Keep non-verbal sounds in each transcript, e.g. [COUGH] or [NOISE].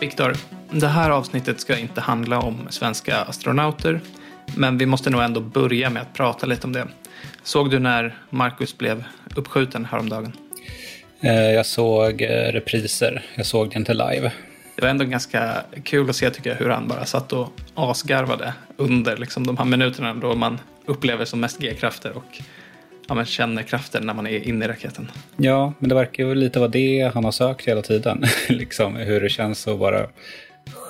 Viktor, det här avsnittet ska inte handla om svenska astronauter, men vi måste nog ändå börja med att prata lite om det. Såg du när Marcus blev uppskjuten häromdagen? Eh, Jag såg eh, repriser. Jag såg det inte live. Det var ändå ganska kul att se tycker jag hur han bara satt och asgarvade under liksom, de här minuterna då man upplever som mest G-krafter och ja, men känner krafter när man är inne i raketen. Ja, men det verkar ju lite vara det han har sökt hela tiden. [LAUGHS] liksom hur det känns att bara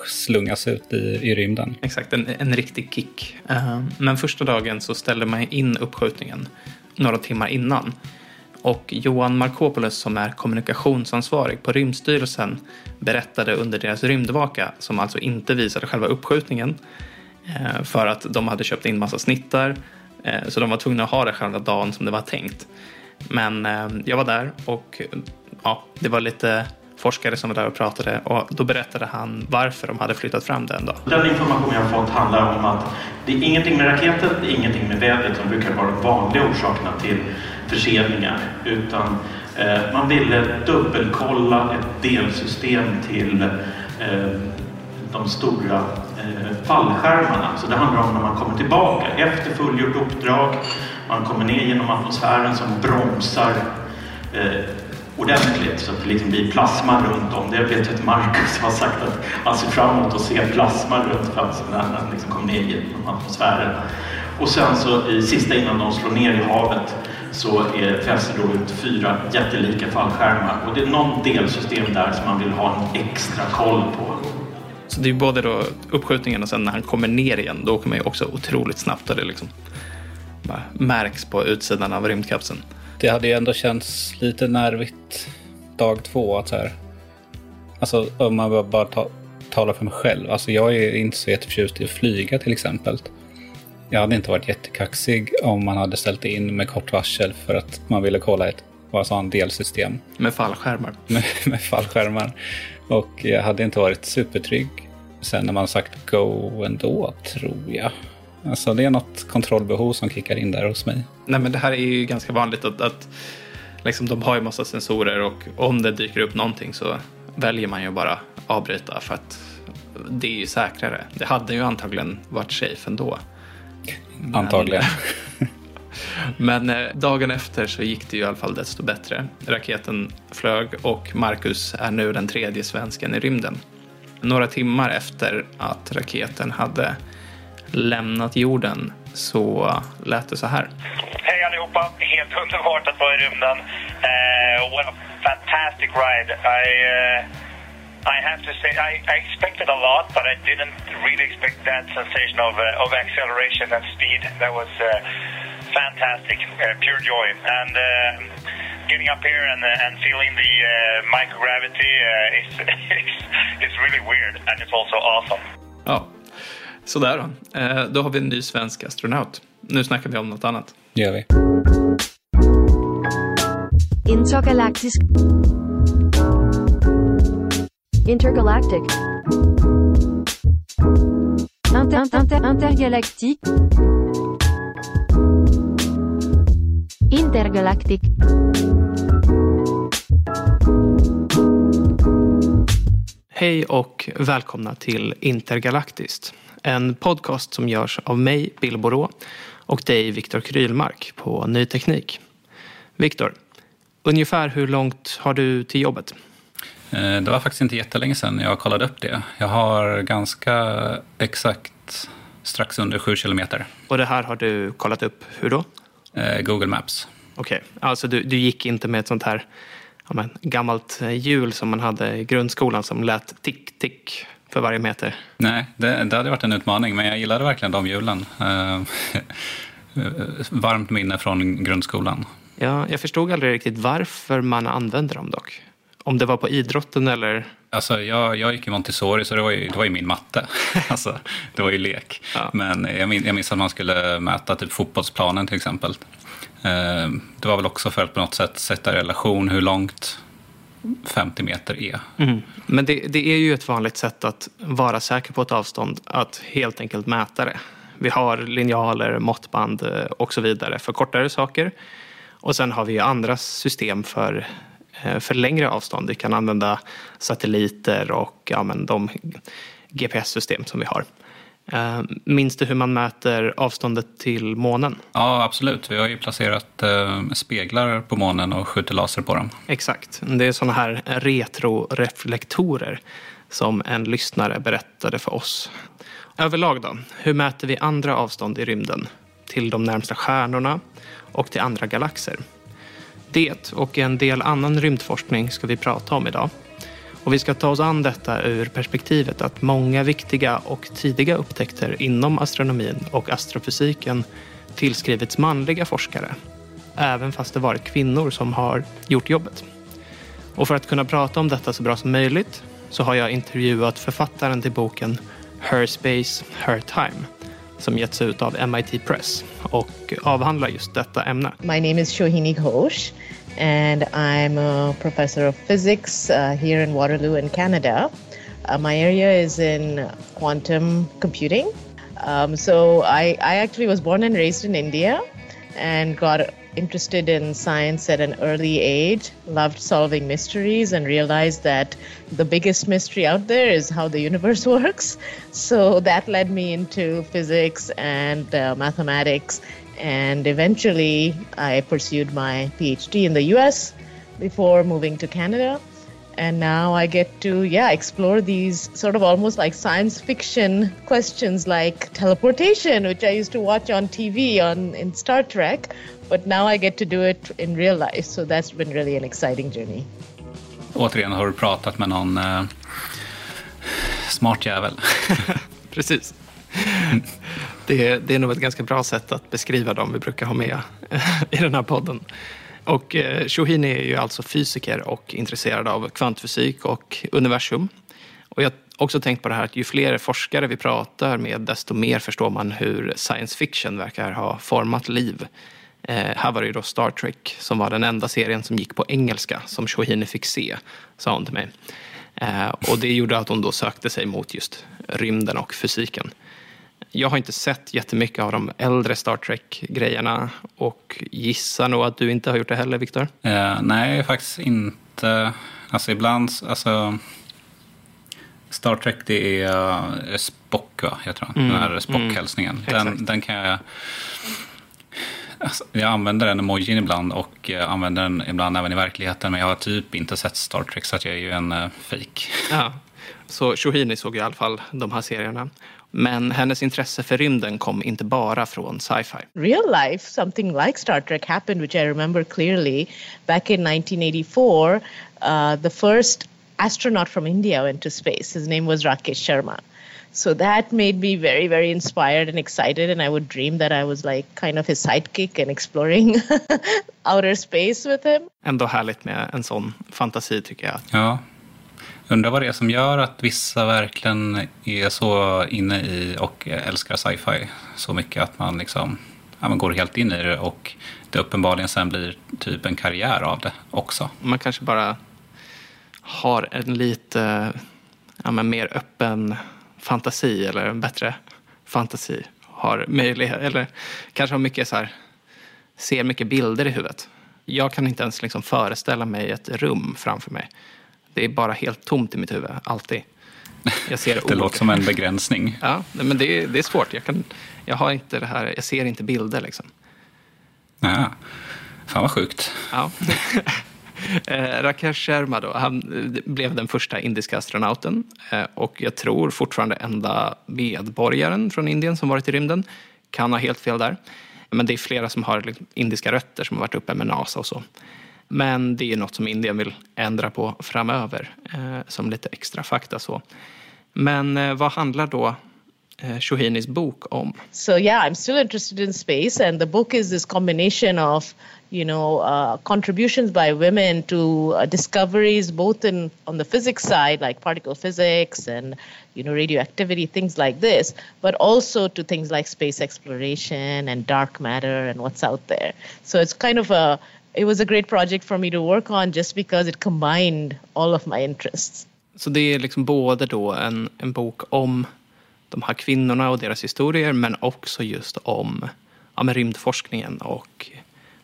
slungas ut i, i rymden. Exakt, en, en riktig kick. Eh, Men första dagen så ställde man in uppskjutningen några timmar innan. Och Johan Markopoulos som är kommunikationsansvarig på Rymdstyrelsen berättade under deras rymdvaka, som alltså inte visade själva uppskjutningen, eh, för att de hade köpt in massa snittar, Eh, så de var tvungna att ha det själva dagen som det var tänkt. Men eh, jag var där och ja, det var lite forskare som var där och pratade och då berättade han varför de hade flyttat fram den dagen. Den information jag har fått handlar om att det är ingenting med raketen, det är ingenting med vädret som brukar vara de vanliga orsakerna till förseningar. Utan eh, man ville dubbelkolla ett delsystem till eh, de stora Eh, fallskärmarna. Så det handlar om när man kommer tillbaka efter fullgjort uppdrag. Man kommer ner genom atmosfären som bromsar eh, ordentligt så att det liksom blir plasma runt om. Det vet jag att Marcus har sagt att han ser fram emot att se plasma runt platsen när han liksom kommer ner genom atmosfären. Och sen så i sista innan de slår ner i havet så är, det då ut fyra jättelika fallskärmar och det är någon delsystem där som man vill ha en extra koll på. Det är både då uppskjutningen och sen när han kommer ner igen, då åker man ju också otroligt snabbt och det liksom märks på utsidan av rymdkapseln. Det hade ju ändå känts lite nervigt dag två. Att så här, alltså om man bara- bara ta, talar för mig själv. Alltså jag är inte så jätteförtjust i att flyga till exempel. Jag hade inte varit jättekaxig om man hade ställt in med kort varsel för att man ville kolla ett vad sa han, delsystem Med fallskärmar. [LAUGHS] med, med fallskärmar. Och jag hade inte varit supertrygg sen när man sagt go ändå, tror jag. Alltså det är något kontrollbehov som kickar in där hos mig. Nej men det här är ju ganska vanligt att, att liksom, de har ju massa sensorer och om det dyker upp någonting så väljer man ju bara avbryta för att det är ju säkrare. Det hade ju antagligen varit safe ändå. Men- Antagligen. [LAUGHS] Men eh, dagen efter så gick det ju i alla fall desto bättre. Raketen flög och Marcus är nu den tredje svensken i rymden. Några timmar efter att raketen hade lämnat jorden så lät det så här. Hej allihopa! Helt underbart att vara i rymden. Uh, what a fantastic ride. I, uh, I have to say, I, I expected a lot, but I didn't really expect that sensation of, uh, of acceleration and speed. That was uh, fantastic, uh, pure joy. And uh, getting up here and, uh, and feeling the uh, microgravity uh, is, is, [LAUGHS] is really weird, and it's also awesome. Ja, sådär då. Eh, då har vi en ny svensk astronaut. Nu snackar vi om något annat. Det gör vi. Intergalactic. Intergalactic. Inter, inter, intergalactic. Intergalactic. Hej och välkomna till Intergalaktiskt. En podcast som görs av mig, Bill Borå, och dig, Viktor Krylmark, på Ny Teknik. Viktor, ungefär hur långt har du till jobbet? Eh, Det var faktiskt inte jättelänge sedan jag kollade upp det. Jag har ganska exakt strax under sju kilometer. Och det här har du kollat upp hur då? Eh, Google Maps. Okej, alltså du, du gick inte med ett sånt här ja, men, gammalt eh, hjul som man hade i grundskolan som lät tick, tick för varje meter. Nej, det, det hade varit en utmaning, men jag gillade verkligen de hjulen. Eh, [LAUGHS] Varmt minne från grundskolan. Ja, jag förstod aldrig riktigt varför man använde dem dock. Om det var på idrotten eller... Alltså, jag, jag gick i Montessori så det var ju, det var ju min matte. [LAUGHS] alltså, det var ju lek. Ja. Men jag minns, jag minns att man skulle mäta typ fotbollsplanen till exempel. Eh, Det var väl också för att på något sätt sätta i relation hur långt 50 meter är. Mm. Men det, det är ju ett vanligt sätt att vara säker på ett avstånd, att helt enkelt mäta det. Vi har linjaler, måttband eh, och så vidare för kortare saker. Och sen har vi ju andra system för, för längre avstånd. Vi kan använda satelliter och ja, men de GPS-system som vi har. Eh, Minns du hur man mäter avståndet till månen? Ja, absolut. Vi har ju placerat eh, speglar på månen och skjuter laser på dem. Exakt. Det är sådana här retroreflektorer som en lyssnare berättade för oss. Överlag då, hur mäter vi andra avstånd i rymden? Till de närmsta stjärnorna och till andra galaxer. Det och en del annan rymdforskning ska vi prata om idag. Och vi ska ta oss an detta ur perspektivet att många viktiga och tidiga upptäckter inom astronomin och astrofysiken tillskrivits manliga forskare. Även fast det varit kvinnor som har gjort jobbet. Och för att kunna prata om detta så bra som möjligt så har jag intervjuat författaren till boken Her Space, Her Time som getts ut av MIT Press och avhandlar just detta ämne. My name is Shohini Ghosh, and I'm a professor of physics uh, here in Waterloo in Canada. Uh, my area is in quantum computing. Um, so I, I actually was born and raised in India and got interested in science at an early age, loved solving mysteries, and realized that the biggest mystery out there is how the universe [LAUGHS] works. So that led me into physics and uh, mathematics. And eventually, I pursued my PhD in the US before moving to Canada. And now I get to, yeah, explore these sort of almost like science fiction questions like teleportation, which I used to watch on TV on in Star Trek, but now I get to do it in real life. So that's been really an exciting journey. Återigen har du pratat med någon eh, smart jävel. [LAUGHS] Precis. Det, är- det är nog ett ganska bra sätt att beskriva dem vi brukar ha med i den här podden. Och eh, Shohini är ju alltså fysiker och intresserad av kvantfysik och universum. Och jag har också tänkt på det här att ju fler forskare vi pratar med desto mer förstår man hur science fiction verkar ha format liv. Eh, här var det ju då Star Trek som var den enda serien som gick på engelska som Shohini fick se, sa hon till mig. Eh, och det gjorde att hon då sökte sig mot just rymden och fysiken. Jag har inte sett jättemycket av de äldre Star Trek-grejerna och gissar nog att du inte har gjort det heller, Viktor. Eh, nej, faktiskt inte. Alltså ibland, alltså... Star Trek det är uh, Spock, va? Heter han? Mm, Den här Spock-hälsningen. mm, den, den kan jag... Alltså, jag använder den emojin ibland och jag använder den ibland även i verkligheten. Men jag har typ inte sett Star Trek så jag är ju en uh, fake. Ja. Så Shohini såg i alla fall de här serierna. Men hennes intresse för rymden kom inte bara från sci-fi. real life, something like Star Trek happened, which I remember clearly. Back in 1984, uh, the first astronaut from India went to space. His name was Rakesh Sharma. So that made me very, very inspired and excited. And I would dream that I was like kind of his sidekick and exploring [LAUGHS] outer space with him. Ändå härligt med en sån fantasi tycker jag. Ja. Undrar vad det är som gör att vissa verkligen är så inne i och älskar sci-fi så mycket att man liksom ja, man går helt in i det och det uppenbarligen sen blir typ en karriär av det också. Man kanske bara har en lite ja, men mer öppen fantasi eller en bättre fantasi. Har möjlighet, eller kanske har mycket så här, ser mycket bilder i huvudet. Jag kan inte ens liksom föreställa mig ett rum framför mig. Det är bara helt tomt i mitt huvud, alltid. Jag ser [LAUGHS] Det låter som en begränsning. Ja, men det är, det är svårt. Jag, kan, jag har inte det här, jag ser inte bilder liksom. Ja. Fan vad sjukt. Ja. [LAUGHS] Eh, Rakesh Sharma då, han eh, blev den första indiska astronauten eh, och jag tror fortfarande enda medborgaren från Indien som varit i rymden. Kan ha helt fel där. Men det är flera som har liksom indiska rötter som har varit uppe med NASA och så. Men det är något som Indien vill ändra på framöver, eh, som lite extra fakta så. Men eh, vad handlar då eh, Shohinis bok om? So yeah, I'm still interested in space, and the book is this combination of you know uh, contributions by women to uh, discoveries both in on the physics side like particle physics and you know radioactivity things like this but also to things like space exploration and dark matter and what's out there so it's kind of a it was a great project for me to work on just because it combined all of my interests Så det är liksom både då en, en bok om de här kvinnorna och deras historier men också just om ja, med rymdforskningen och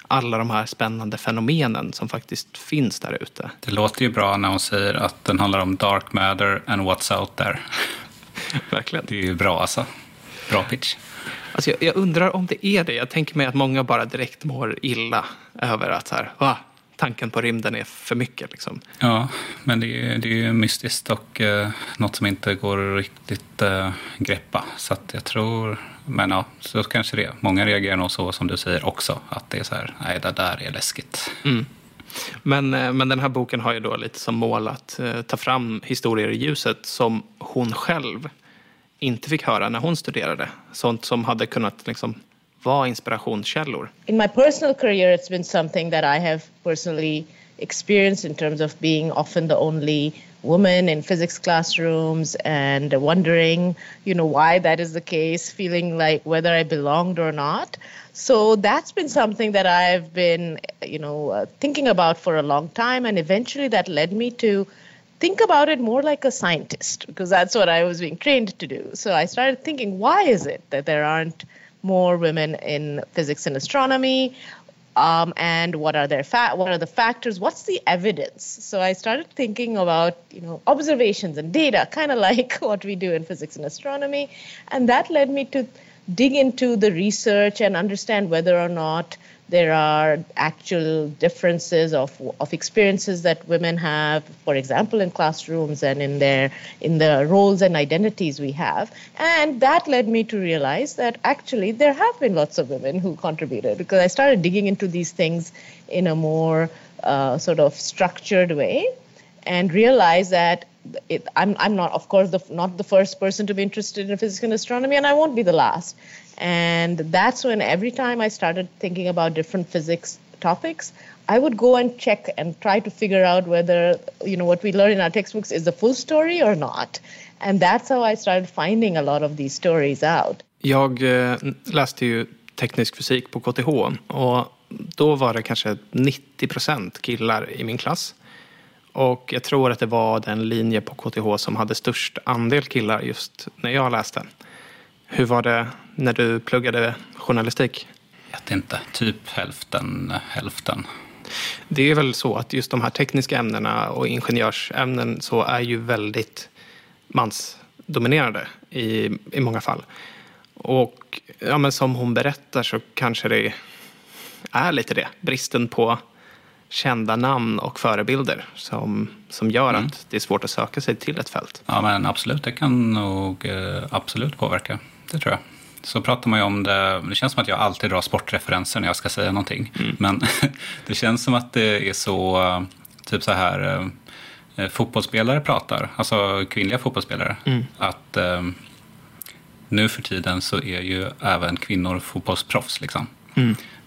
alla de här spännande fenomenen som faktiskt finns där ute. Det låter ju bra när hon säger att den handlar om dark matter and what's out there. [LAUGHS] Verkligen. Det är ju bra alltså. Bra pitch. Alltså jag, jag undrar om det är det. Jag tänker mig att många bara direkt mår illa över att så här, va, tanken på rymden är för mycket. Liksom. Ja, men det är, det är mystiskt och eh, något som inte går riktigt eh, greppa. Så jag tror, men ja, så kanske det. Många reagerar nog så som du säger också. Att det är så här, nej det där är läskigt. Mm. Men, eh, men den här boken har ju då lite som mål att eh, ta fram historier i ljuset som hon själv inte fick höra när hon studerade. Sånt som hade kunnat liksom vara inspirationskällor. in my personal career, it's been something that I have personally experienced in terms of being often the only woman in physics classrooms and wondering, you know, why that is the case, feeling like whether I belonged or not. So that's been something that I've been, you know, uh, thinking about for a long time, and eventually that led me to think about it more like a scientist because that's what I was being trained to do. So I started thinking, why is it that there aren't more women in physics and astronomy? Um, and what are their fa- what are the factors? What's the evidence? So I started thinking about you know observations and data, [LAUGHS] kind of like [LAUGHS] what we do in physics and astronomy, and that led me to dig into the research and understand whether or not there are actual differences of, of experiences that women have, for example, in classrooms and in their in the roles and identities we have. And that led me to realize that actually there have been lots of women who contributed because I started digging into these things in a more uh, sort of structured way and realize that it, I'm, I'm not, of course, the, not the first person to be interested in physics and astronomy, and I won't be the last. And that's when every time I started thinking about different physics topics, I would go and check and try to figure out whether, you know, what we learn in our textbooks is the full story or not. And that's how I started finding a lot of these stories out. Jag eh, läste ju teknisk fysik på KTH och då var det kanske 90 procent killar i min klass. Och jag tror att det var den linje på KTH som hade störst andel killar just när jag läste. Hur var det när du pluggade journalistik? Jag vet inte, typ hälften, hälften. Det är väl så att just de här tekniska ämnena och ingenjörsämnen så är ju väldigt mansdominerade i, i många fall. Och ja, men som hon berättar så kanske det är lite det. Bristen på kända namn och förebilder som, som gör Mm. att det är svårt att söka sig till ett fält. Ja, men absolut, det kan nog eh, absolut påverka. Det tror jag. Så pratar man ju om det, det känns som att jag alltid drar sportreferenser när jag ska säga någonting. Men [LAUGHS] det känns som att det är så, eh, typ så här, eh, fotbollsspelare pratar, alltså kvinnliga fotbollsspelare. Att eh, nu för tiden så är ju även kvinnor fotbollsproffs. Liksom.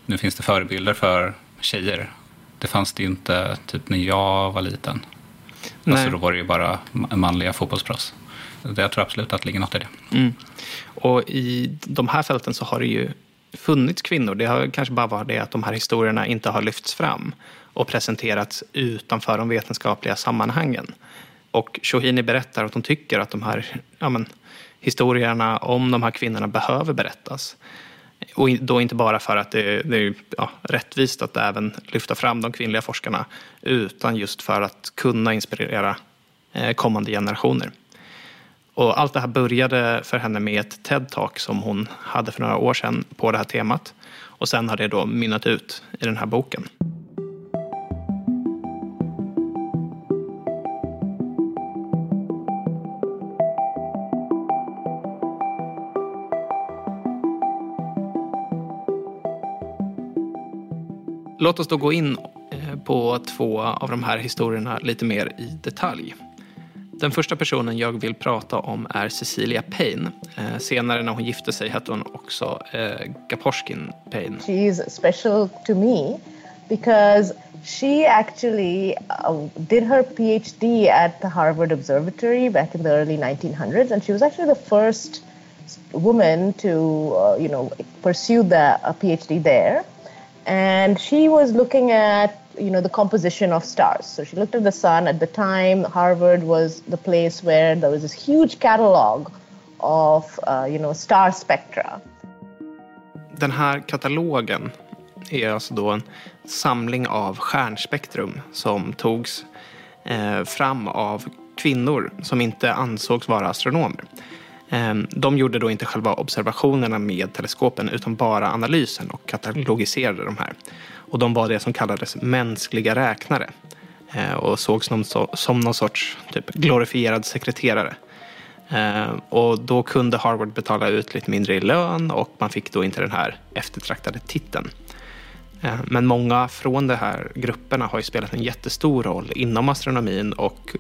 Nu finns det förebilder för tjejer. Det fanns det ju inte typ när jag var liten. Nej. Alltså då var det ju bara ma- manliga fotbollsproffs. Jag tror absolut att det ligger något i det. Mm. Och i de här fälten så har det ju funnits kvinnor. Det har kanske bara varit det att de här historierna inte har lyfts fram och presenterats utanför de vetenskapliga sammanhangen. Och Shohini berättar att hon tycker att de här ja men, historierna om de här kvinnorna behöver berättas. Och då inte bara för att det, det är ja, rättvist att även lyfta fram de kvinnliga forskarna utan just för att kunna inspirera eh, kommande generationer. Och allt det här började för henne med ett TED-talk som hon hade för några år sedan på det här temat. Och sen har det då mynnat ut i den här boken. Låt oss då gå in eh, på två av de här historierna lite mer i detalj. Den första personen jag vill prata om är Cecilia Payne. Eh, senare när hon gifte sig hette hon också eh, Gaposchkin Payne. She is special to me because she actually uh, did her PhD at the Harvard Observatory back in the early 1900s, and she was actually the first woman to, uh, you know, pursue the a PhD there. And she was looking at you know the composition of stars. So she looked at the sun at the time. Harvard was the place where there was this huge catalog of uh, you know star spectra. Den här katalogen är alltså då en samling av stjärnspektrum som togs eh, fram av kvinnor som inte ansågs vara astronomer. Ehm, de gjorde då inte själva observationerna med teleskopen utan bara analysen och katalogiserade de här. Och de var det som kallades mänskliga räknare eh, och sågs som, någon sorts typ, glorifierad sekreterare. Ehm, och då kunde Harvard betala ut lite mindre i lön och man fick då inte den här eftertraktade titeln. Ehm, men många från de här grupperna har ju spelat en jättestor roll inom astronomin och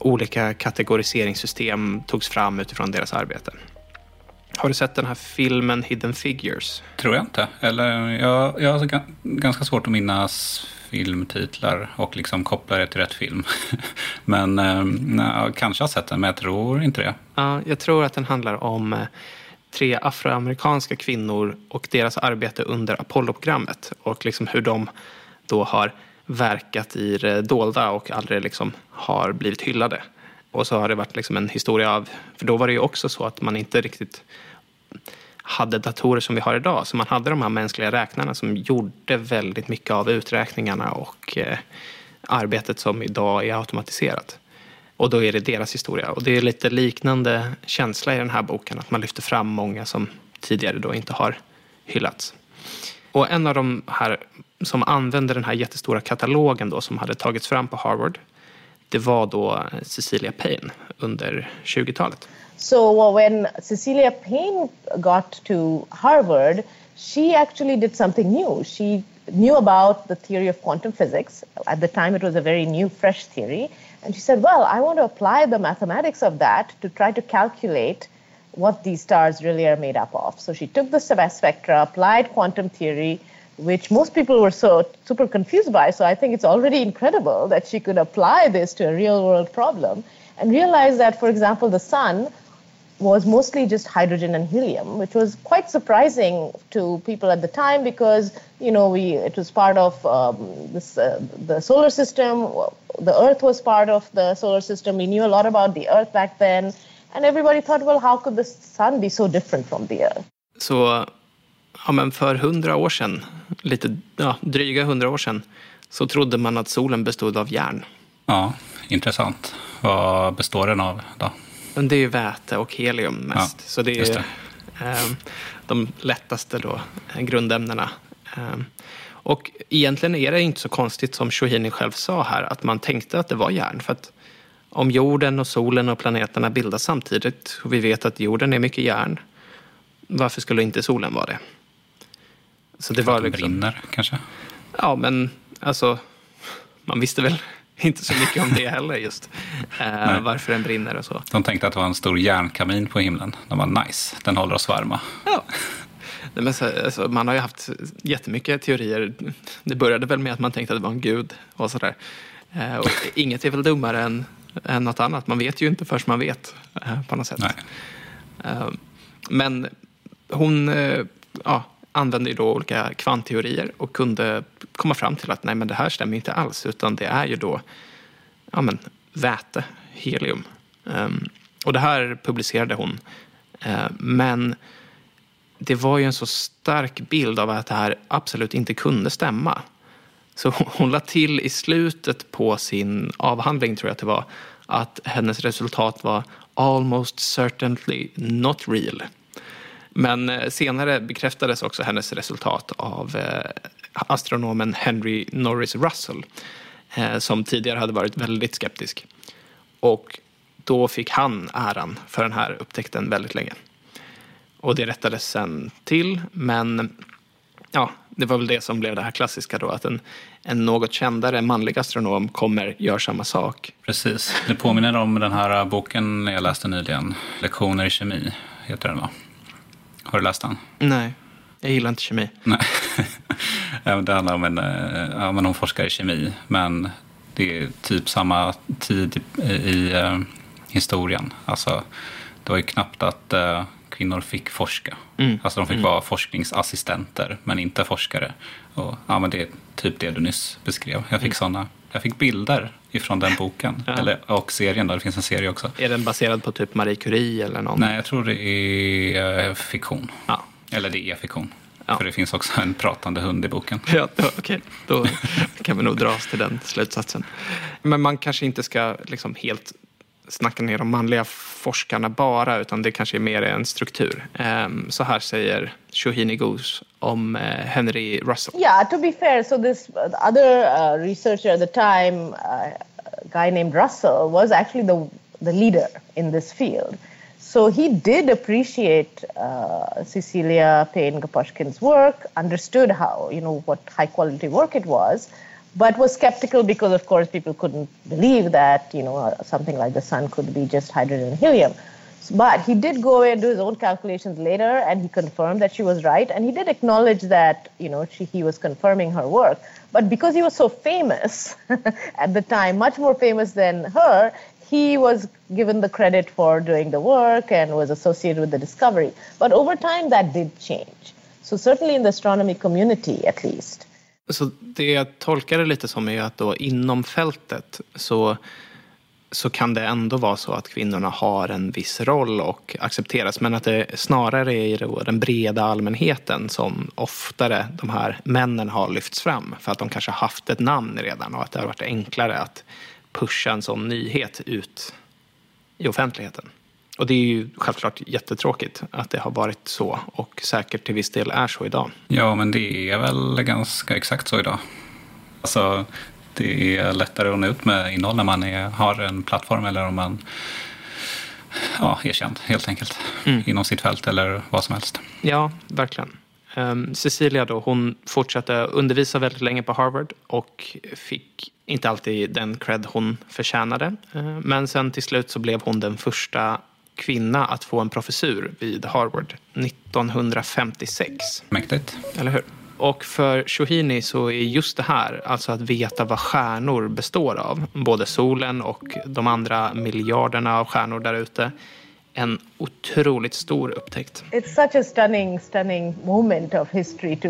olika kategoriseringssystem togs fram utifrån deras arbete. Har du sett den här filmen Hidden Figures? Tror jag inte. Eller jag, jag har ganska svårt att minnas filmtitlar och liksom koppla det till rätt film. [LAUGHS] men eh, jag kanske har sett den, men jag tror inte det. Ja, jag tror att den handlar om eh, tre afroamerikanska kvinnor och deras arbete under Apollo-programmet och liksom hur de då har verkat i det dolda och aldrig liksom har blivit hyllade. Och så har det varit liksom en historia av, för då var det ju också så att man inte riktigt hade datorer som vi har idag. Så man hade de här mänskliga räknarna som gjorde väldigt mycket av uträkningarna och eh, arbetet som idag är automatiserat. Och då är det deras historia. Och det är lite liknande känsla i den här boken, att man lyfter fram många som tidigare då inte har hyllats. Och en av de här som använde den här jättestora katalogen då som hade tagits fram på Harvard, det var då eh, Cecilia Payne under 20-talet. So when Cecilia Payne got to Harvard, she actually did something new. She knew about the theory of quantum physics. At the time, it was a very new, fresh theory. And she said, Well, I want to apply the mathematics of that to try to calculate what these stars really are made up of. So she took the spectra, applied quantum theory, which most people were so super confused by. So I think it's already incredible that she could apply this to a real world problem and realize that, for example, the sun was mostly just hydrogen and helium, which was quite surprising to people at the time because you know we it was part of um, this uh, the solar system. The Earth was part of the solar system. We knew a lot about the Earth back then, and everybody thought, well, how could the sun be so different from the Earth? Så, ja, men för hundra år sedan, lite ja, dryga hundra år sedan, så trodde man att solen bestod av järn. Ja, intressant. Vad består den av då? Det är ju väte och helium mest. Ja, så det är det. Eh, de lättaste då, eh, grundämnena. Eh, och egentligen är det inte så konstigt som Shohini själv sa här, att man tänkte att det var järn. För att om jorden och solen och planeterna bildas samtidigt och vi vet att jorden är mycket järn, varför skulle inte solen vara det? Så det var liksom... brinner kanske? Ja, men alltså, man visste väl [LAUGHS] inte så mycket om det heller just. Eh, varför den brinner och så. De tänkte att det var en stor järnkamin på himlen. De var nice, den håller oss varma. Ja. Men så, alltså, man har ju haft jättemycket teorier. Det började väl med att man tänkte att det var en gud och sådär. Eh, och inget är väl dummare än, än något annat. Man vet ju inte först man vet eh, på något sätt. Nej. Eh, men hon eh, ja, använde ju då olika kvantteorier och kunde komma fram till att nej men det här stämmer inte alls utan det är ju då ja, men, väte, helium. Um, och det här publicerade hon. Uh, men det var ju en så stark bild av att det här absolut inte kunde stämma. Så hon lade till i slutet på sin avhandling, tror jag att det var, att hennes resultat var almost certainly not real. Men eh, senare bekräftades också hennes resultat av eh, astronomen Henry Norris Russell eh, som tidigare hade varit väldigt skeptisk. Och då fick han äran för den här upptäckten väldigt länge. Och det rättades sen till, men ja, det var väl det som blev det här klassiska då, att en, en något kändare manlig astronom kommer, gör samma sak. Precis. Det påminner om den här boken jag läste nyligen, Lektioner i kemi, heter den va? Har du läst den? Nej, jag gillar inte kemi. Nej. [LAUGHS] det handlar om en, eh, ja, men hon forskar i kemi, men det är typ samma tid i, uh, historien. Alltså, det var ju knappt att uh, kvinnor fick forska. Mm. Alltså de fick mm. vara forskningsassistenter, men inte forskare. Och, ja, men det är typ det du nyss beskrev. Jag fick, mm. såna, jag fick bilder ifrån den boken. Ja. Eller, och serien, då. det finns en serie också. Är den baserad på typ Marie Curie eller någon? Nej, jag tror det är fiktion. Ja. Eller det är fiktion. Ja. För det finns också en pratande hund i boken. [LAUGHS] Ja, Okej, okay. då kan vi nog dra oss till den slutsatsen. Men man kanske inte ska liksom helt snacka ner de manliga forskarna bara, utan det kanske är mer en struktur. Um, så här säger Shohini Goose om uh, Henry Russell. Yeah, to be fair, so this other uh, researcher at the time, uh, a guy named Russell, was actually the, the leader in this field. So he did appreciate uh, Cecilia Payne Gaposhkin's work, understood how, you know, what high quality work it was, but was skeptical because, of course, people couldn't believe that, you know, uh, something like the sun could be just hydrogen and helium. But he did go away and do his own calculations later, and he confirmed that she was right. And he did acknowledge that, you know, she, he was confirming her work. But because he was so famous [LAUGHS] at the time, much more famous than her, he was given the credit for doing the work and was associated with the discovery. But over time, that did change. So certainly in the astronomy community, at least. Så det tolkar lite som är att då inom fältet så, så kan det ändå vara så att kvinnorna har en viss roll och accepteras. Men att det snarare är i den breda allmänheten som oftare de här männen har lyfts fram. För att de kanske haft ett namn redan och att det har varit enklare att pusha en sån nyhet ut i offentligheten. Och det är ju självklart jättetråkigt att det har varit så och säkert till viss del är så idag. Ja, men det är väl ganska exakt så idag. Alltså, det är lättare att nå ut med innehåll när man är, har en plattform eller om man ja, är känd helt enkelt mm. inom sitt fält eller vad som helst. Ja, verkligen. Um, Cecilia då, hon fortsatte undervisa väldigt länge på Harvard och fick inte alltid den cred hon förtjänade. Uh, men sen till slut så blev hon den första kvinna att få en professur vid Harvard 1956. Mäktigt. Eller hur? Och för Shohini så är just det här, alltså att veta vad stjärnor består av, både solen och de andra miljarderna av stjärnor där ute, en otroligt stor upptäckt. It's such a stunning, stunning moment of history to,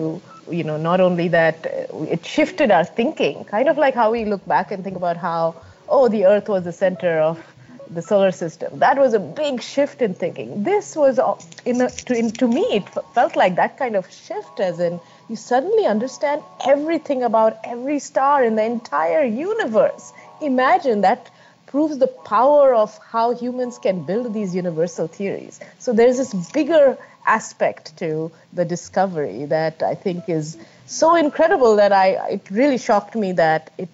you know, not only that uh, it shifted our thinking, kind of like how we look back and think about how, oh, the earth was the center of the solar system. That was a big shift in thinking. This was, in a, to, in, to me, it felt like that kind of shift, as in you suddenly understand everything about every star in the entire universe. Imagine that proves the power of how humans can build these universal theories. So there's this bigger aspect to the discovery that I think is so incredible that I it really shocked me that it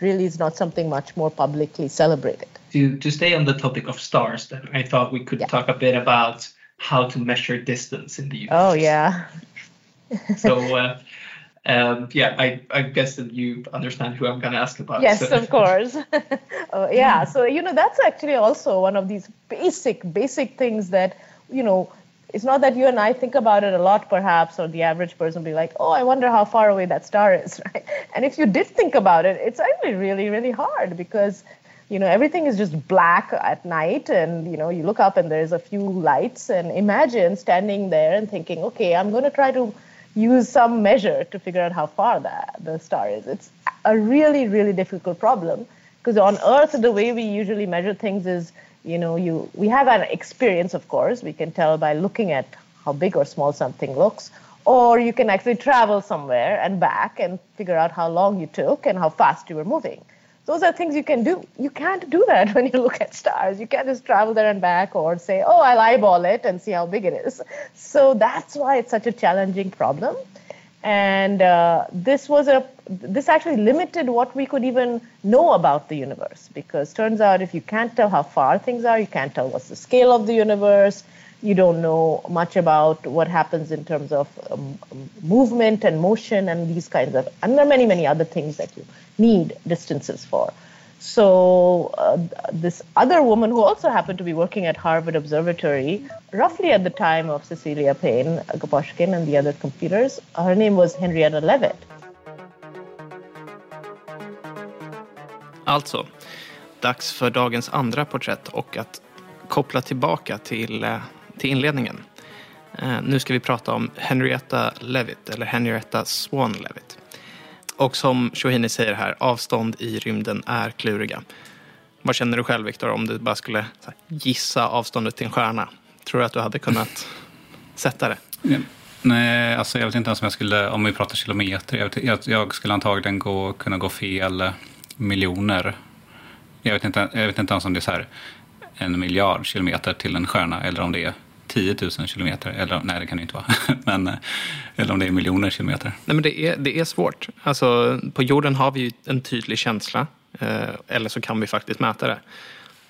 really is not something much more publicly celebrated to, to stay on the topic of stars, then I thought we could yeah. talk a bit about how to measure distance in the universe. Oh yeah. [LAUGHS] so uh, um, yeah, I, I guess that you understand who I'm going to ask about. Yes, so. of course. [LAUGHS] [LAUGHS] oh, yeah, so you know that's actually also one of these basic basic things that you know. It's not that you and I think about it a lot, perhaps, or the average person will be like, "Oh, I wonder how far away that star is," right? And if you did think about it, it's actually really, really hard because you know everything is just black at night and you know you look up and there's a few lights and imagine standing there and thinking okay i'm going to try to use some measure to figure out how far that the star is. It's a really really difficult problem because on earth the way we usually measure things is you know you we have an experience of course. We can tell by looking at how big or small something looks. Or you can actually travel somewhere and back and figure out how long you took and how fast you were moving those are things you can do. You can't do that [LAUGHS] when you look at stars. You can't just travel there and back or say, oh, I'll eyeball it and see how big it is. So that's why it's such a challenging problem. And uh, this was a this actually limited what we could even know about the universe because turns out if you can't tell how far things are, you can't tell what's the scale of the universe, you don't know much about what happens in terms of um, movement and motion and these kinds of, and there are many, many other things that you need distances for. So, uh, this other woman who also happened to be working at Harvard Observatory, roughly at the time of Cecilia Payne, Gaposhkin, and the other computers, her name was Henrietta Levitt. Alltså, dags för dagens andra porträtt och att koppla tillbaka till, eh, till inledningen. Eh, nu ska vi prata om Henrietta Levitt, eller Henrietta Swan Levitt. Och som Shohini säger här, avstånd i rymden är kluriga. Vad känner du själv, Viktor, om du bara skulle gissa avståndet till en stjärna? Tror du att du hade kunnat [LAUGHS] sätta det? Ja. Nej, alltså jag vet inte ens om jag skulle, om vi pratar kilometer, jag, vet, jag, jag skulle antagligen gå, kunna gå fel miljoner. Jag vet, inte, jag vet inte ens om det är så här en miljard kilometer till en stjärna eller om det är 10 000 kilometer. Eller, nej, det kan det inte vara. [LAUGHS] men, eh, eller om det är miljoner kilometer. Nej, men det, är, det är svårt. Alltså, på jorden har vi en tydlig känsla. Eh, eller så kan vi faktiskt mäta det.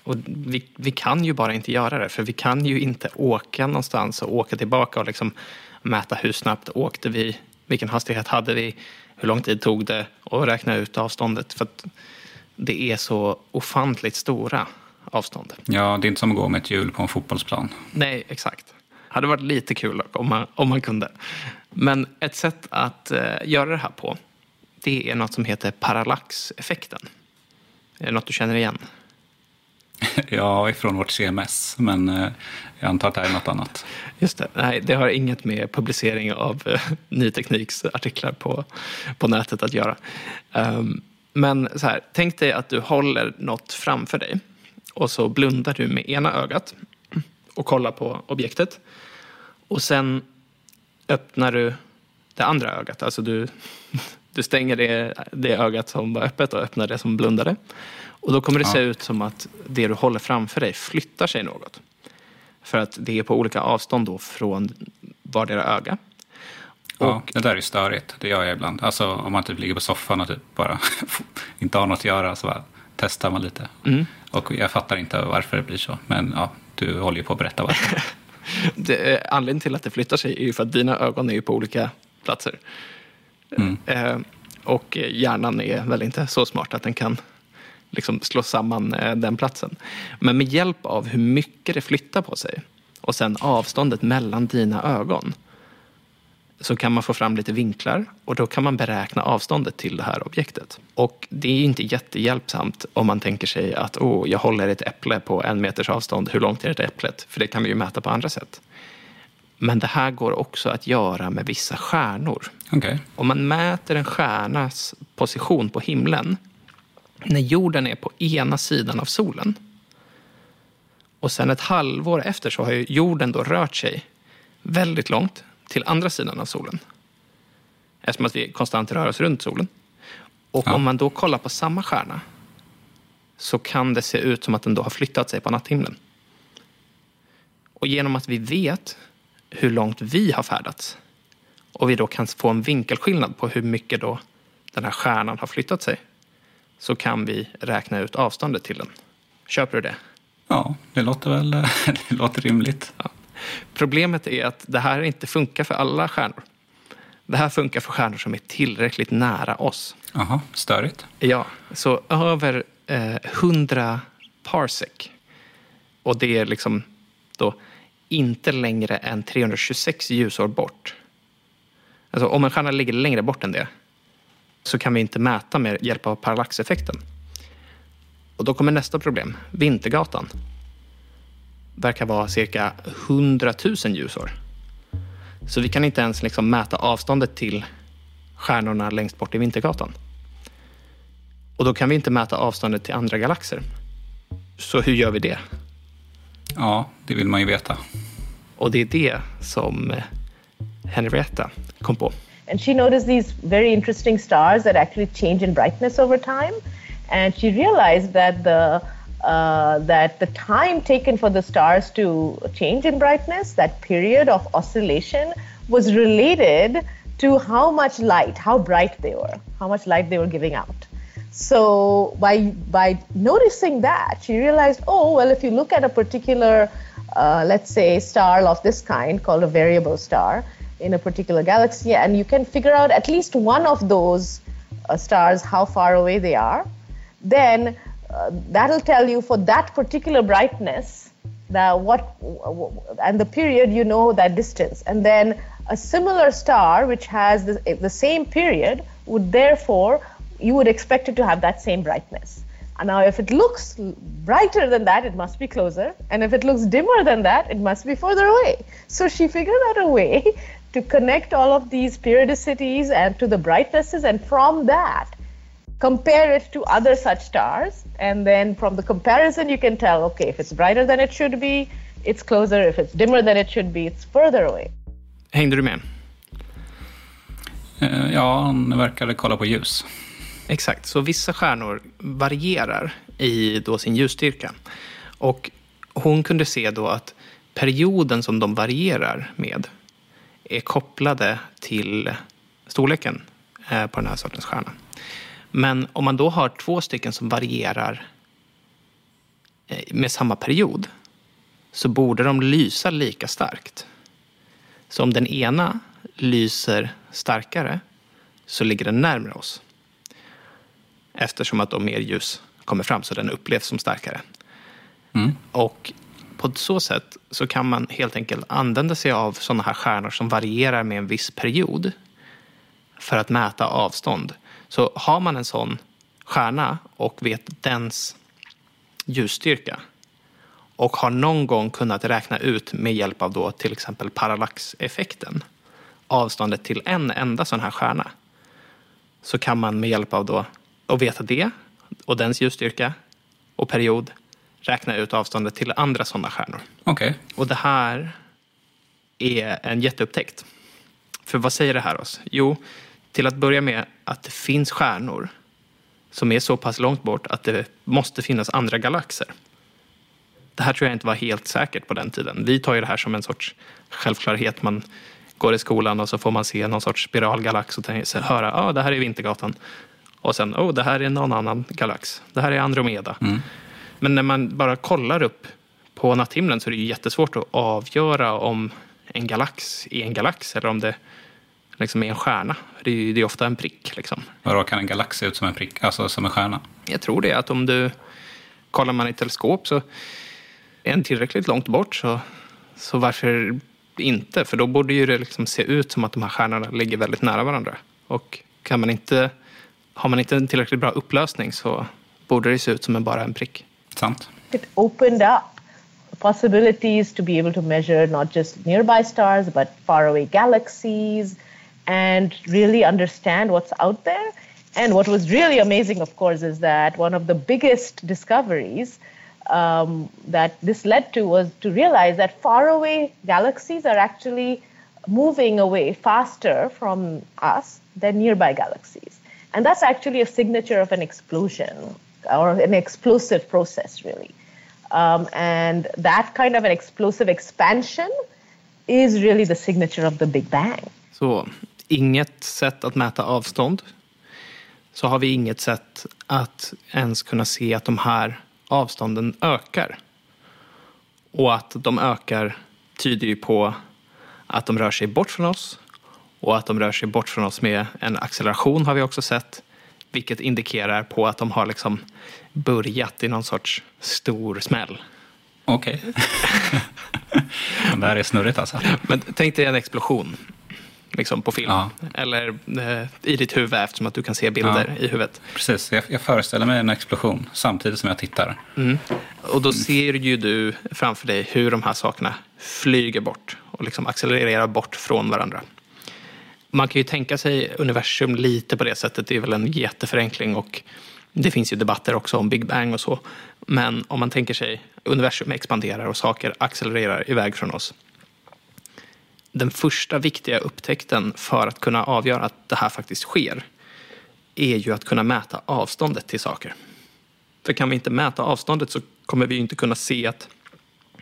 Och vi, vi kan ju bara inte göra det. För vi kan ju inte åka någonstans och åka tillbaka och liksom mäta hur snabbt åkte vi. Vilken hastighet hade vi? Hur lång tid tog det? Och räkna ut avståndet. För det är så ofantligt stora avstånd. Ja, det är inte som att gå med ett hjul på en fotbollsplan. Nej, exakt. Det hade varit lite kul om man, om man kunde. Men ett sätt att eh, göra det här på, det är något som heter parallaxeffekten. Är det något du känner igen? [LAUGHS] ja, ifrån vårt CMS, men eh, jag antar att det är något annat. Just det. Nej, det har inget med publicering av eh, ny tekniks artiklar på, på nätet att göra. Um, men så här, tänk dig att du håller något framför dig och så blundar du med ena ögat och kollar på objektet. Och sen öppnar du det andra ögat. Alltså du, du stänger det, det ögat som var öppet och öppnar det som blundade. Och då kommer det se ut som att det du håller framför dig flyttar sig något. För att det är på olika avstånd då från vardera öga. Ja, och, det där är störigt. Det gör jag ibland. Alltså om man typ ligger på soffan och typ bara [LAUGHS] inte har något att göra så bara testar man lite. Mm. Och jag fattar inte varför det blir så. Men ja, du håller ju på att berätta varför. det, [LAUGHS] anledningen till att det flyttar sig är ju för att dina ögon är ju på olika platser. Mm. Eh, och hjärnan är väl inte så smart att den kan liksom slå samman eh, den platsen. Men med hjälp av hur mycket det flyttar på sig och sen avståndet mellan dina ögon så kan man få fram lite vinklar och då kan man beräkna avståndet till det här objektet. Och det är inte jättehjälpsamt om man tänker sig att oh, jag håller ett äpple på en meters avstånd. Hur långt är det äpplet? För det kan vi ju mäta på andra sätt. Men det här går också att göra med vissa stjärnor. Okay. Om man mäter en stjärnas position på himlen när jorden är på ena sidan av solen och sen ett halvår efter så har jorden då rört sig väldigt långt till andra sidan av solen. Eftersom att vi konstant rör oss runt solen. Och ja. om man då kollar på samma stjärna så kan det se ut som att den då har flyttat sig på natthimlen. Och genom att vi vet hur långt vi har färdats och vi då kan få en vinkelskillnad på hur mycket då den här stjärnan har flyttat sig så kan vi räkna ut avståndet till den. Köper du det? Ja, det låter väl [LAUGHS] det låter rimligt. Ja. Problemet är att det här inte funkar för alla stjärnor. Det här funkar för stjärnor som är tillräckligt nära oss. Jaha, störigt. Ja, så över eh, 100 parsec. Och det är liksom då inte längre än 326 ljusår bort. Alltså om en stjärna ligger längre bort än det så kan vi inte mäta med hjälp av parallaxeffekten. Och då kommer nästa problem, Vintergatan verkar vara cirka 100 000 ljusår. Så vi kan inte ens liksom mäta avståndet till stjärnorna längst bort i Vintergatan. Och då kan vi inte mäta avståndet till andra galaxer. Så hur gör vi det? Ja, det vill man ju veta. Och det är det som Henrietta kom på. And she noticed these very interesting stars that actually change in brightness over time. And she realized that the uh, that the time taken for the stars to change in brightness, that period of oscillation, was related to how much light, how bright they were, how much light they were giving out. So by by noticing that, she realized, oh well, if you look at a particular uh, let's say, star of this kind called a variable star in a particular galaxy, and you can figure out at least one of those uh, stars how far away they are, then that'll tell you for that particular brightness that what and the period you know that distance. And then a similar star which has the, the same period would therefore you would expect it to have that same brightness. And now if it looks brighter than that it must be closer. And if it looks dimmer than that it must be further away. So she figured out a way to connect all of these periodicities and to the brightnesses and from that compare it to other such stars and then from the comparison you can tell okay if it's brighter than it should be it's closer if it's dimmer than it should be it's further away Hängde du med? Eh, Ja, han verkade kolla på ljus. Exakt, så vissa stjärnor varierar i då sin ljusstyrka. Och hon kunde se då att perioden som de varierar med är kopplade till storleken eh, på den här sortens stjärna. Men om man då har två stycken som varierar eh, med samma period så borde de lysa lika starkt. Så om den ena lyser starkare så ligger den närmare oss eftersom att då mer ljus kommer fram så den upplevs som starkare. Och på så sätt så kan man helt enkelt använda sig av sådana här stjärnor som varierar med en viss period för att mäta avstånd. Så har man en sån stjärna och vet dens ljusstyrka och har någon gång kunnat räkna ut med hjälp av då till exempel parallaxeffekten avståndet till en enda sån här stjärna så kan man med hjälp av då att veta det och dens ljusstyrka och period räkna ut avståndet till andra sådana stjärnor. Okej. Och det här är en jätteupptäckt. För vad säger det här oss? Jo, till att börja med att det finns stjärnor som är så pass långt bort att det måste finnas andra galaxer. Det här tror jag inte var helt säkert på den tiden. Vi tar ju det här som en sorts självklarhet. Man går i skolan och så får man se någon sorts spiralgalax och tänker sig, höra ja, ah, det här är Vintergatan. Och sen, oh, det här är någon annan galax. Det här är Andromeda. Men när man bara kollar upp på natthimlen så är det ju jättesvårt att avgöra om en galax är en galax eller om det liksom är en stjärna. Det är, ju- det är ofta en prick. Liksom. Vadå, kan en galax se ut som en prick? Alltså som en stjärna? Jag tror det, att om du kollar man i teleskop så är en tillräckligt långt bort så, så varför inte? För då borde ju det liksom se ut som att de här stjärnorna ligger väldigt nära varandra. Och kan man inte, har man inte en tillräckligt bra upplösning så borde det se ut som en, bara en prick. Sant? it opened up possibilities to be able to measure not just nearby stars but faraway galaxies and really understand what's out there. And what was really amazing, of course, is that one of the biggest discoveries um, that this led to was to realize that faraway galaxies are actually moving away faster from us than nearby galaxies. And that's actually a signature of an explosion or an explosive process, really. Um, and that kind of an explosive expansion is really the signature of the Big Bang. Så inget sätt att mäta avstånd. Så har vi inget sätt att ens kunna se att de här avstånden ökar. Och att de ökar tyder ju på att de rör sig bort från oss. Och att de rör sig bort från oss med en acceleration har vi också sett. Vilket indikerar på att de har liksom börjat i någon sorts stor smäll. Okej. [LAUGHS] det här är snurrigt alltså. Men tänk dig en explosion liksom på film. Ja. Eller eh, i ditt huvud eftersom att du kan se bilder i huvudet. Precis, jag, jag föreställer mig en explosion samtidigt som jag tittar. Och då ser ju du framför dig hur de här sakerna flyger bort och liksom accelererar bort från varandra. Man kan ju tänka sig universum lite på det sättet. Det är väl en jätteförenkling och det finns ju debatter också om Big Bang och så. Men om man tänker sig universum expanderar och saker accelererar iväg från oss. Den första viktiga upptäckten för att kunna avgöra att det här faktiskt sker är ju att kunna mäta avståndet till saker. För kan vi inte mäta avståndet så kommer vi ju inte kunna se att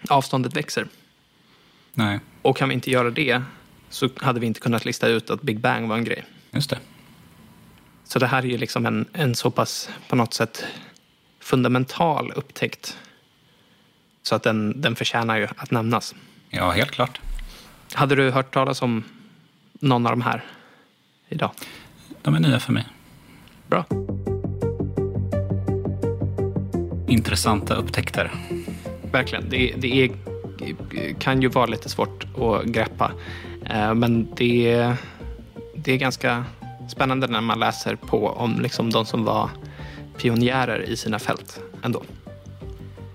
avståndet växer. Nej, Och kan vi inte göra det så hade vi inte kunnat lista ut att Big Bang var en grej. just det. Så det här är ju liksom en, en så pass på något sätt fundamental upptäckt Så att den, den förtjänar ju att nämnas. Ja, helt klart. Hade du hört talas om någon av de här idag? De är nya för mig. Bra. Intressanta upptäckter. Verkligen. Det, det är, kan ju vara lite svårt att greppa. Eh, Men det, det är ganska spännande när man läser på om liksom de som var pionjärer i sina fält ändå.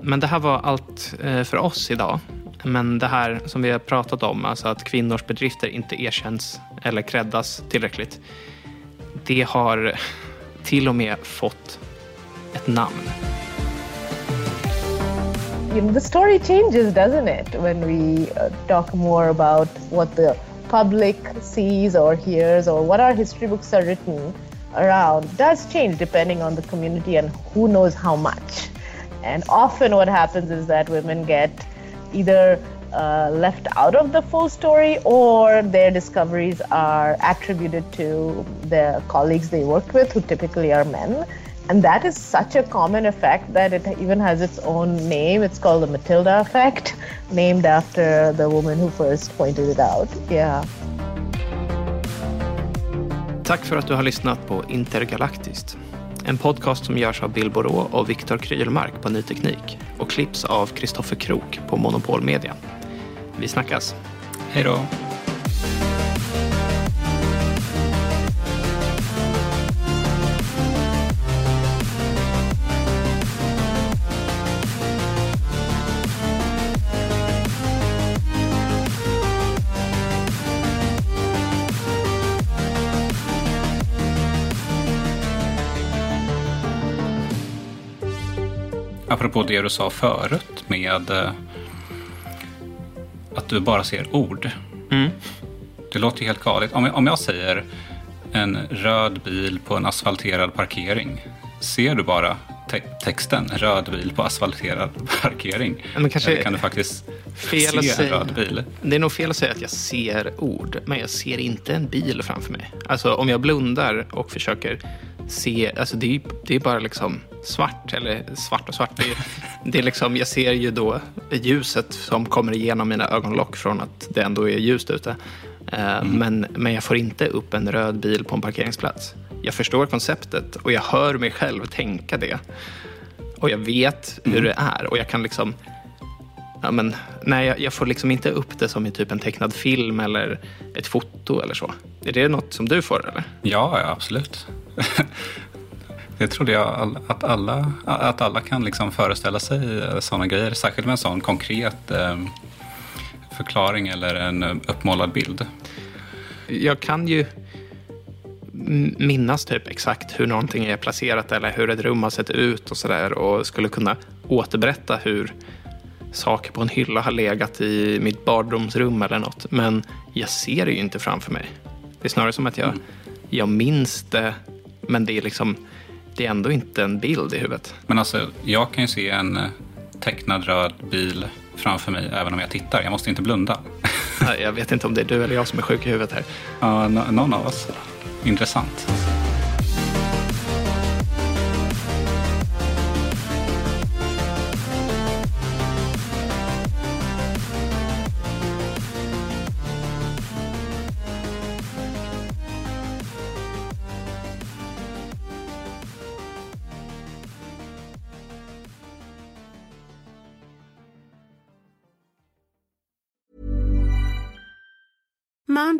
Men det här var allt eh, för oss idag. Men det här som vi har pratat om, alltså att kvinnors bedrifter inte erkänns eller creddas tillräckligt. Det har till och med fått ett namn. you know, the story changes, doesn't it, when we uh, talk more about what the public sees or hears or what our history books are written around does change depending on the community and who knows how much. And often what happens is that women get either uh, left out of the full story or their discoveries are attributed to the colleagues they worked with, who typically are men. And that is such a common effect that it even has its own name. It's called the Matilda effect, [LAUGHS] named after the woman who first pointed it out. Yeah. Tack för att du har lyssnat på Intergalaktiskt. En podcast som görs av Bill Borå och Viktor Krylmark på Ny Teknik och klipps av Kristoffer Krook på Monopol Media. Vi snackas. Hej då! Apropå det du sa förut med eh, att du bara ser ord. Det låter ju helt galet. Om jag, om jag säger en röd bil på en asfalterad parkering. Ser du bara te texten röd bil på asfalterad [LAUGHS] parkering? Men kanske Eller kan du faktiskt Fel se en röd bil? Det är nog fel att säga att jag ser ord, men jag ser inte en bil framför mig. Alltså om jag blundar och försöker se, alltså det är, det är bara liksom svart, eller svart och svart. Det är, [LAUGHS] det är liksom, jag ser ju då ljuset som kommer igenom mina ögonlock från att det ändå är ljust ute. Eh, men, men jag får inte upp en röd bil på en parkeringsplats. Jag förstår konceptet och jag hör mig själv tänka det. Och jag vet hur det är och jag kan liksom Ja, men, nej, jag, jag får liksom inte upp det som i typ en tecknad film eller ett foto eller så. Är det något som du får eller? Ja, ja absolut. [LAUGHS] Det trodde jag att, alla, att alla kan liksom föreställa sig sådana grejer. Särskilt med en sån konkret eh, förklaring eller en eh, uppmålad bild. Jag kan ju minnas typ exakt hur någonting är placerat eller hur ett rum har sett ut och sådär och skulle kunna återberätta hur saker på en hylla har legat i mitt badrumsrum eller något. Men jag ser det ju inte framför mig. Det är snarare som att jag, jag minns det, men det är liksom det är ändå inte en bild i huvudet. Men alltså, jag kan ju se en eh, tecknad röd bil framför mig även om jag tittar. Jag måste inte blunda. Jag vet inte om det är du eller jag som är sjuk i huvudet här. Ja, nå- någon av oss. Intressant.